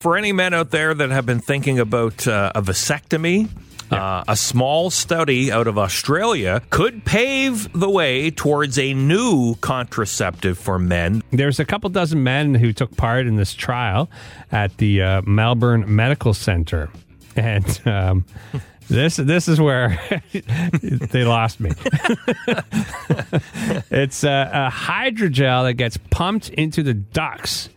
For any men out there that have been thinking about uh, a vasectomy, uh, a small study out of Australia could pave the way towards a new contraceptive for men. There's a couple dozen men who took part in this trial at the uh, Melbourne Medical Center, and um, this this is where they lost me. it's a, a hydrogel that gets pumped into the ducts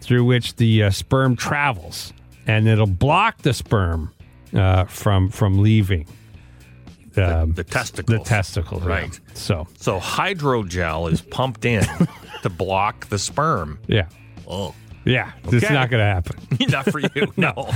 through which the uh, sperm travels, and it'll block the sperm uh, from from leaving um, the testicles. The testicles, Right. yeah. So So hydrogel is pumped in to block the sperm. yeah, Oh. yeah, it's Okay. not going to happen. Not for you, no.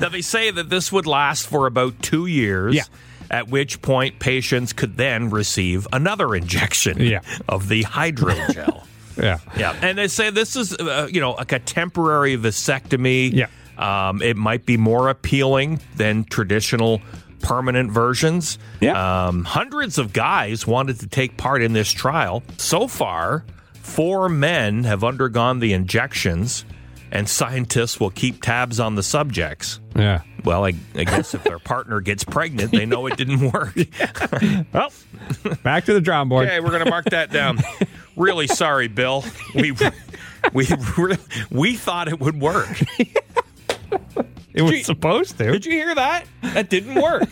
now they say that this would last for about two years. Yeah. At which point, patients could then receive another injection Yeah. of the hydrogel. Yeah, yeah, and they say this is, uh, you know, like a temporary vasectomy. Yeah. um, it might be more appealing than traditional permanent versions. Yeah. um, hundreds of guys wanted to take part in this trial. So far, four men have undergone the injections, and scientists will keep tabs on the subjects. yeah. Well, I, I guess if their partner gets pregnant, they know it didn't work. Well, back to the drawing board. Okay, we're going to mark that down. really sorry, Bill. We we we thought it would work. It was supposed to. Did you hear that? That didn't work.